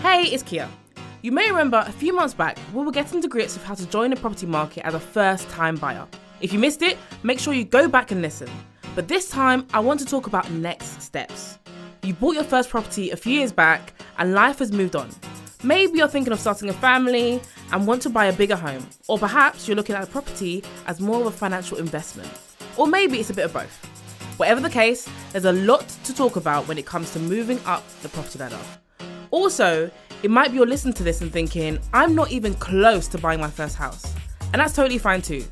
Hey, it's Kia. You may remember a few months back, we were getting to grips with how to join the property market as a first time buyer. If you missed it, make sure you go back and listen. But this time, I want to talk about next steps. You bought your first property a few years back and life has moved on. Maybe you're thinking of starting a family and want to buy a bigger home, or perhaps you're looking at a property as more of a financial investment. Or maybe it's a bit of both. Whatever the case, there's a lot to talk about when it comes to moving up the property ladder. Also, it might be you're listening to this and thinking, I'm not even close to buying my first house. And that's totally fine too.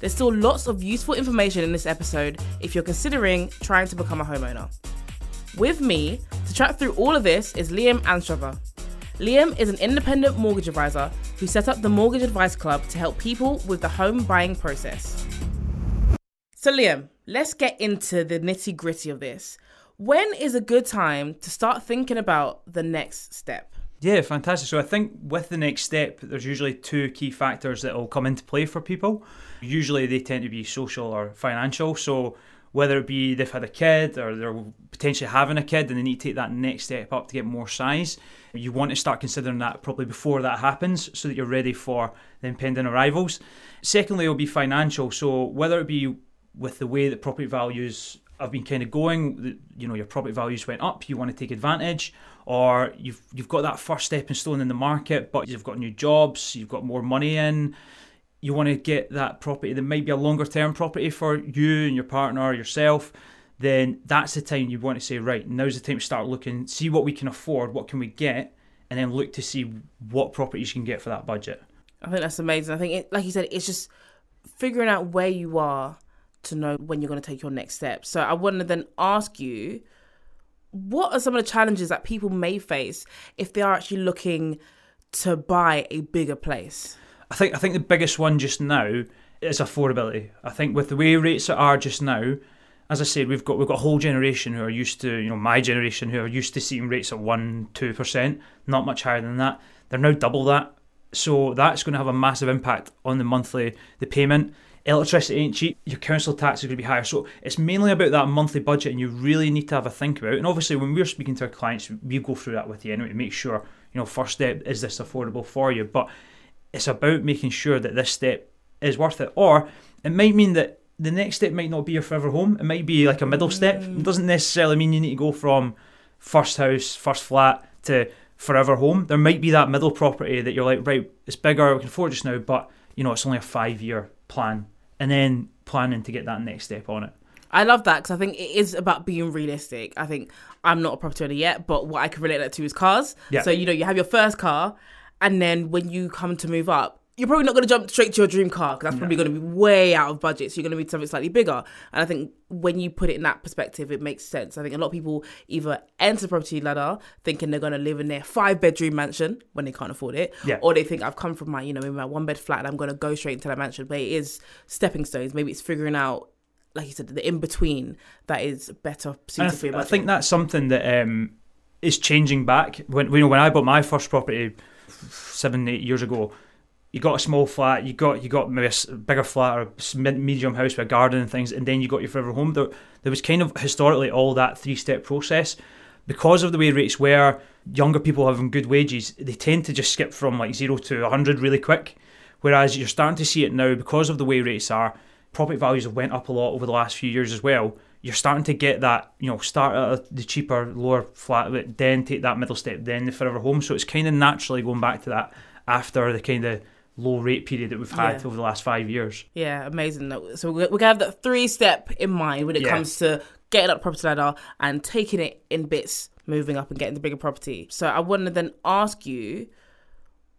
There's still lots of useful information in this episode if you're considering trying to become a homeowner. With me to chat through all of this is Liam Anstruther. Liam is an independent mortgage advisor who set up the Mortgage Advice Club to help people with the home buying process. So, Liam, let's get into the nitty gritty of this. When is a good time to start thinking about the next step? Yeah, fantastic. So I think with the next step, there's usually two key factors that will come into play for people. Usually they tend to be social or financial. So whether it be they've had a kid or they're potentially having a kid and they need to take that next step up to get more size, you want to start considering that probably before that happens so that you're ready for the impending arrivals. Secondly, it'll be financial. So whether it be with the way that property values have been kind of going, you know, your property values went up, you want to take advantage, or you've you've got that first stepping stone in the market, but you've got new jobs, you've got more money in, you want to get that property that might be a longer term property for you and your partner or yourself, then that's the time you want to say, right, now's the time to start looking, see what we can afford, what can we get, and then look to see what properties you can get for that budget. I think that's amazing. I think, it, like you said, it's just figuring out where you are to know when you're going to take your next step. So I want to then ask you, what are some of the challenges that people may face if they are actually looking to buy a bigger place? I think I think the biggest one just now is affordability. I think with the way rates are just now, as I said, we've got we've got a whole generation who are used to, you know, my generation who are used to seeing rates at one, two percent, not much higher than that. They're now double that. So that's going to have a massive impact on the monthly the payment. Electricity ain't cheap. Your council tax is going to be higher. So it's mainly about that monthly budget, and you really need to have a think about. It. And obviously, when we're speaking to our clients, we go through that with you anyway to make sure you know first step is this affordable for you. But it's about making sure that this step is worth it. Or it might mean that the next step might not be your forever home. It might be like a middle step. Mm. It doesn't necessarily mean you need to go from first house, first flat to forever home. There might be that middle property that you're like, right, it's bigger, we can afford just now, but you know, it's only a five year plan. And then planning to get that next step on it. I love that because I think it is about being realistic. I think I'm not a property owner yet, but what I can relate that to is cars. Yeah. So, you know, you have your first car, and then when you come to move up, you're probably not going to jump straight to your dream car because that's probably going to be way out of budget. So you're going to need something slightly bigger. And I think when you put it in that perspective, it makes sense. I think a lot of people either enter property ladder thinking they're going to live in their five bedroom mansion when they can't afford it, Yeah. or they think I've come from my you know maybe my one bed flat and I'm going to go straight into that mansion. But it is stepping stones. Maybe it's figuring out. Like you said, the in between that is better And I, suited th- for your I think that's something that um, is changing back. When you know when I bought my first property seven eight years ago, you got a small flat, you got you got maybe a bigger flat or medium house with a garden and things, and then you got your forever home. There, there was kind of historically all that three step process. Because of the way rates were, younger people having good wages, they tend to just skip from like zero to 100 really quick. Whereas you're starting to see it now because of the way rates are, property values have went up a lot over the last few years as well. You're starting to get that, you know, start at the cheaper, lower flat, then take that middle step, then the forever home. So it's kind of naturally going back to that after the kind of low rate period that we've had Yeah. over the last five years. Yeah, amazing. So we're we're gonna have that three step in mind when it Yeah. comes to getting up property ladder and taking it in bits, moving up and getting the bigger property. So I want to then ask you,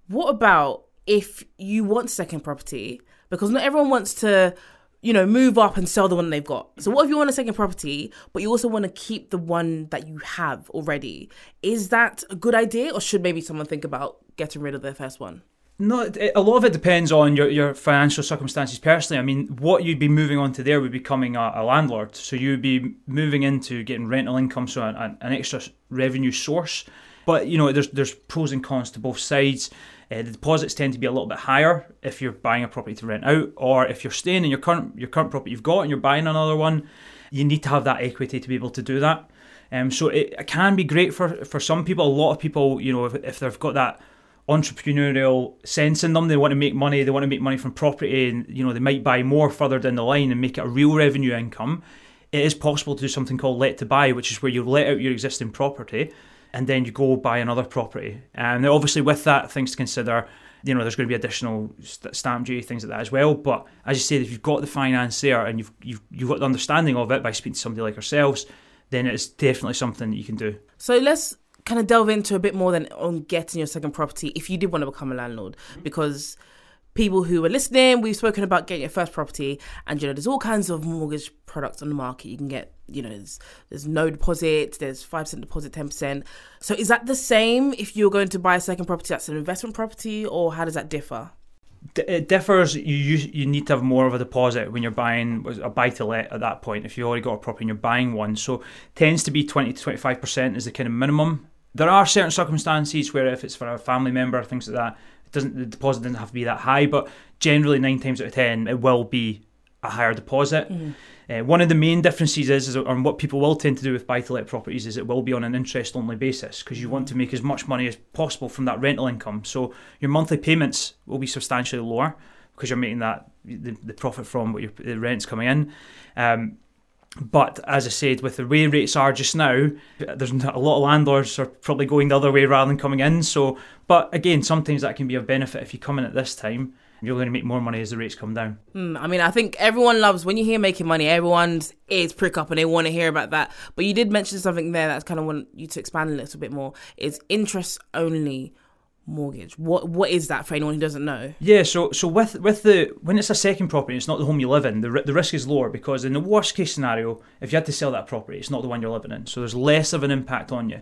what about if you want second property? Because not everyone wants to, you know, move up and sell the one they've got. So what if you want a second property, but you also want to keep the one that you have already? Is that a good idea, or should maybe someone think about getting rid of their first one? No, a lot of it depends on your, your financial circumstances personally. I mean, what you'd be moving on to there would be becoming a, a landlord. So you'd be moving into getting rental income, so an, an extra revenue source. But you know, there's there's pros and cons to both sides. Uh, the deposits tend to be a little bit higher if you're buying a property to rent out, or if you're staying in your current your current property you've got and you're buying another one. You need to have that equity to be able to do that. Um, so it, it can be great for, for some people. A lot of people, you know, if, if they've got that entrepreneurial sense in them, they want to make money, they want to make money from property, and you know, they might buy more further down the line and make it a real revenue income. It is possible to do something called let to buy, which is where you let out your existing property and then you go buy another property. And obviously, with that, things to consider you know, there's going to be additional stamp duty things like that as well. But as you said, if you've got the finance there and you've you've you've got the understanding of it by speaking to somebody like ourselves, then it's definitely something that you can do. So let's kind of delve into a bit more than on getting your second property if you did want to become a landlord, mm-hmm. because people who are listening, we've spoken about getting your first property, and you know, there's all kinds of mortgage products on the market. You can get, you know, there's, there's no deposit, there's five percent deposit, ten percent. So is that the same if you're going to buy a second property that's an investment property, or how does that differ? it differs. You you need to have more of a deposit when you're buying a buy to let at that point. If you've already got a property and you're buying one, so tends to be twenty to twenty five percent is the kind of minimum. There are certain circumstances where if it's for a family member, things like that, doesn't the deposit doesn't have to be that high, but generally nine times out of ten it will be a higher deposit. Mm-hmm. Uh, one of the main differences is, is, and what people will tend to do with buy-to-let properties is it will be on an interest-only basis because you want to make as much money as possible from that rental income. So your monthly payments will be substantially lower because you're making that the, the profit from what your the rent's coming in. Um, but as I said, with the way rates are just now, there's a lot of landlords are probably going the other way rather than coming in. So, but again, sometimes that can be a benefit if you come in at this time. You're going to make more money as the rates come down. Mm, I mean, I think everyone loves when you hear making money. Everyone's ears prick up and they want to hear about that. But you did mention something there that's kind of want you to expand a little bit more. Is interest only mortgage. What what is that for anyone who doesn't know? Yeah, so so with with the when it's a second property, it's not the home you live in. The the risk is lower because in the worst case scenario, if you had to sell that property, it's not the one you're living in. So there's less of an impact on you.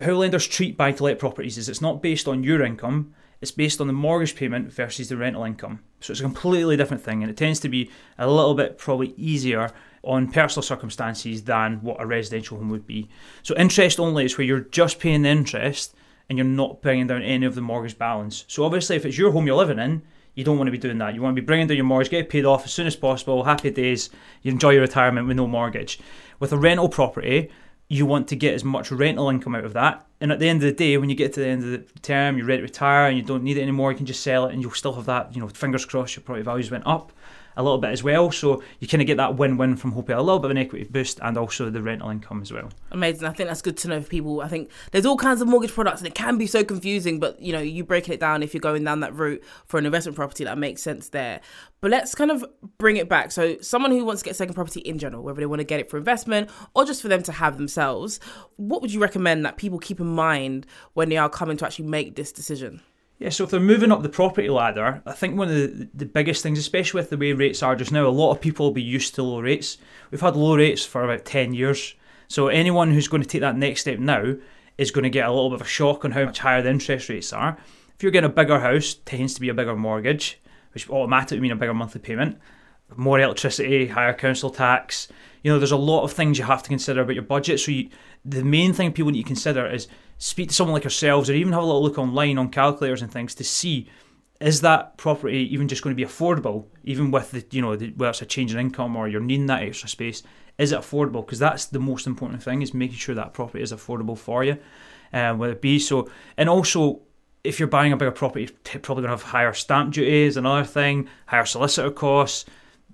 How lenders treat buy to let properties is it's not based on your income. It's based on the mortgage payment versus the rental income. So it's a completely different thing, and it tends to be a little bit probably easier on personal circumstances than what a residential home would be. So interest only is where you're just paying the interest and you're not bringing down any of the mortgage balance. So obviously, if it's your home you're living in, you don't want to be doing that. You want to be bringing down your mortgage, get it paid off as soon as possible, happy days, you enjoy your retirement with no mortgage. With a rental property, you want to get as much rental income out of that. And at the end of the day, when you get to the end of the term, you're ready to retire and you don't need it anymore, you can just sell it and you'll still have that, you know, fingers crossed your property values went up a little bit as well. So you kind of get that win-win from hoping a little bit of an equity boost and also the rental income as well. Amazing. I think that's good to know for people. I think there's all kinds of mortgage products and it can be so confusing, but you know, you break it down if you're going down that route for an investment property that makes sense there. But let's kind of bring it back. So someone who wants to get second property in general, whether they want to get it for investment or just for them to have themselves, what would you recommend that people keep in mind when they are coming to actually make this decision? Yeah, so if they're moving up the property ladder, I think one of the, the biggest things, especially with the way rates are just now, a lot of people will be used to low rates. We've had low rates for about 10 years. So anyone who's going to take that next step now is going to get a little bit of a shock on how much higher the interest rates are. If you're getting a bigger house, tends to be a bigger mortgage, which automatically mean a bigger monthly payment, more electricity, higher council tax. You know, there's a lot of things you have to consider about your budget. So you, the main thing people need to consider is speak to someone like ourselves or even have a little look online on calculators and things to see is that property even just going to be affordable even with the you know the, whether it's a change in income or you're needing that extra space is it affordable? Because that's the most important thing is making sure that property is affordable for you um, whether it be. So and also if you're buying a bigger property you're probably going to have higher stamp duties another thing higher solicitor costs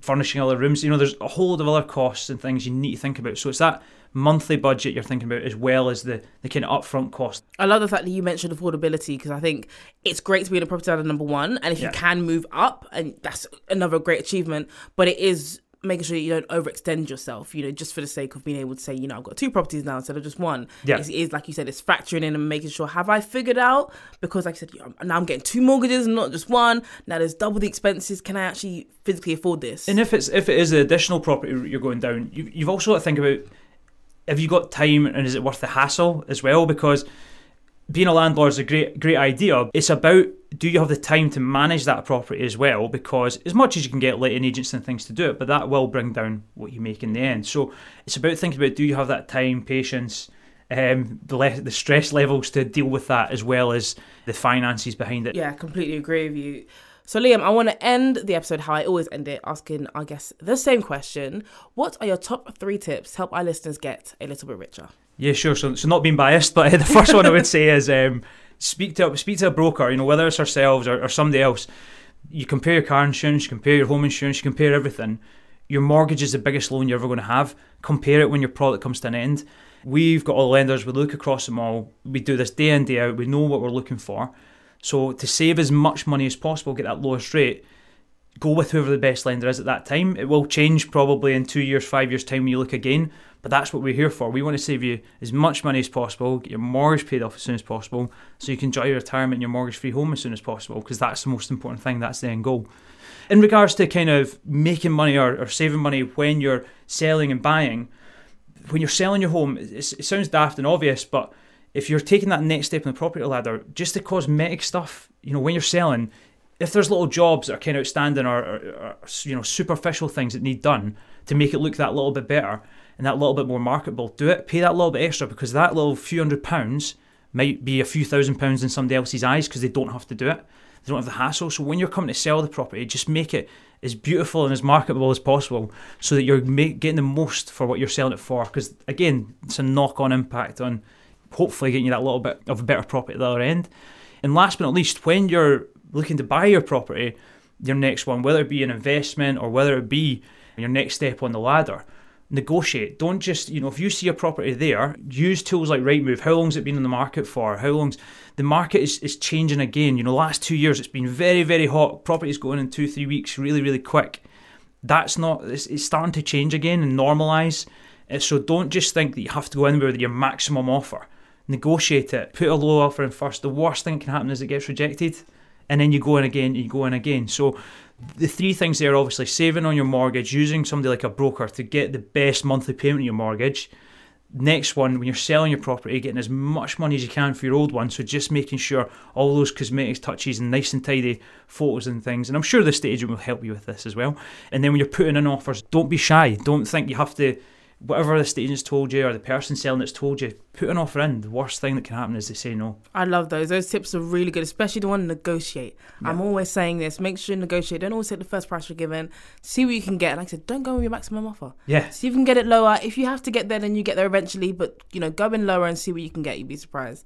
furnishing other rooms you know there's a whole lot of other costs and things you need to think about so it's that monthly budget you're thinking about as well as the, the kind of upfront cost. I love the fact that you mentioned affordability because I think it's great to be in a property ladder number one, and if yeah. you can move up, and that's another great achievement. But it is making sure you don't overextend yourself, you know, just for the sake of being able to say, you know, I've got two properties now instead of just one. Yeah. It is, like you said, it's factoring in and making sure, have I figured out? Because, like I said, now I'm getting two mortgages and not just one. Now there's double the expenses. Can I actually physically afford this? And if it's if it is an additional property you're going down, you, you've also got to think about have you got time and is it worth the hassle as well? Because being a landlord is a great great idea. It's about do you have the time to manage that property as well? Because as much as you can get letting agents and things to do it, but that will bring down what you make in the end. So it's about thinking about do you have that time, patience, um, the le- the stress levels to deal with that as well as the finances behind it. Yeah, I completely agree with you. So, Liam, I want to end the episode how I always end it, asking, I guess, the same question. What are your top three tips to help our listeners get a little bit richer? Yeah, sure. So, so not being biased, but the first one I would say is um, speak to speak to a broker. You know, whether it's ourselves or, or somebody else. You compare your car insurance, you compare your home insurance, you compare everything. Your mortgage is the biggest loan you're ever going to have. Compare it when your product comes to an end. We've got all lenders. We look across them all. We do this day in day out. We know what we're looking for. So to save as much money as possible, get that lowest rate, go with whoever the best lender is at that time. It will change probably in two years, five years' time when you look again, but that's what we're here for. We want to save you as much money as possible, get your mortgage paid off as soon as possible, so you can enjoy your retirement in your mortgage free home as soon as possible, because that's the most important thing, that's the end goal. In regards to kind of making money or, or saving money when you're selling and buying, when you're selling your home, it, it sounds daft and obvious, but if you're taking that next step in the property ladder, just the cosmetic stuff, you know, when you're selling, if there's little jobs that are kind of outstanding or, or, or, you know superficial things that need done to make it look that little bit better and that little bit more marketable, do it. Pay that little bit extra because that little few hundred pounds might be a few thousand pounds in somebody else's eyes because they don't have to do it. They don't have the hassle. So when you're coming to sell the property, just make it as beautiful and as marketable as possible so that you're getting the most for what you're selling it for. Because again, it's a knock-on impact on hopefully getting you that little bit of a better profit at the other end. And last but not least, when you're looking to buy your property, your next one, whether it be an investment or whether it be your next step on the ladder, negotiate. Don't just, you know, if you see a property there, use tools like Rightmove. How long's it been in the market for? How long's the market is, is changing again? You know, last two years it's been very, very hot. Properties going in two, three weeks, really, really quick. That's not, it's, it's starting to change again and normalise. Uh, so don't just think that you have to go in with your maximum offer. Negotiate it. Put a low offer in first. The worst thing that can happen is it gets rejected and then you go in again, you go in again. So the three things there obviously saving on your mortgage, using somebody like a broker to get the best monthly payment on your mortgage. Next one, when you're selling your property, getting as much money as you can for your old one. So just making sure all those cosmetics touches and nice and tidy photos and things. And I'm sure the estate agent will help you with this as well. And then when you're putting in offers, don't be shy. Don't think you have to whatever the agent's told you or the person selling it's told you, put an offer in. The worst thing that can happen is they say no. I love those. Those tips are really good, especially the one to negotiate. Yeah. I'm always saying this: make sure you negotiate. Don't always take the first price you're given. See what you can get. And like I said, don't go with your maximum offer. Yeah. See if you can get it lower. If you have to get there, then you get there eventually. But you know, go in lower and see what you can get. You'd be surprised.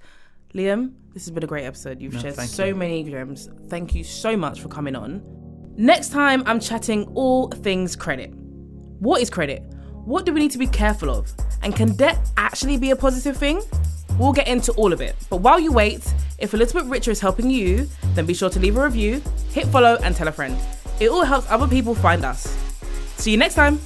Liam, this has been a great episode. You've no, shared so you. many gems. Thank you so much for coming on. Next time, I'm chatting all things credit. What is credit? What do we need to be careful of? And can debt actually be a positive thing? We'll get into all of it. But while you wait, if a little bit richer is helping you, then be sure to leave a review, hit follow, and tell a friend. It all helps other people find us. See you next time.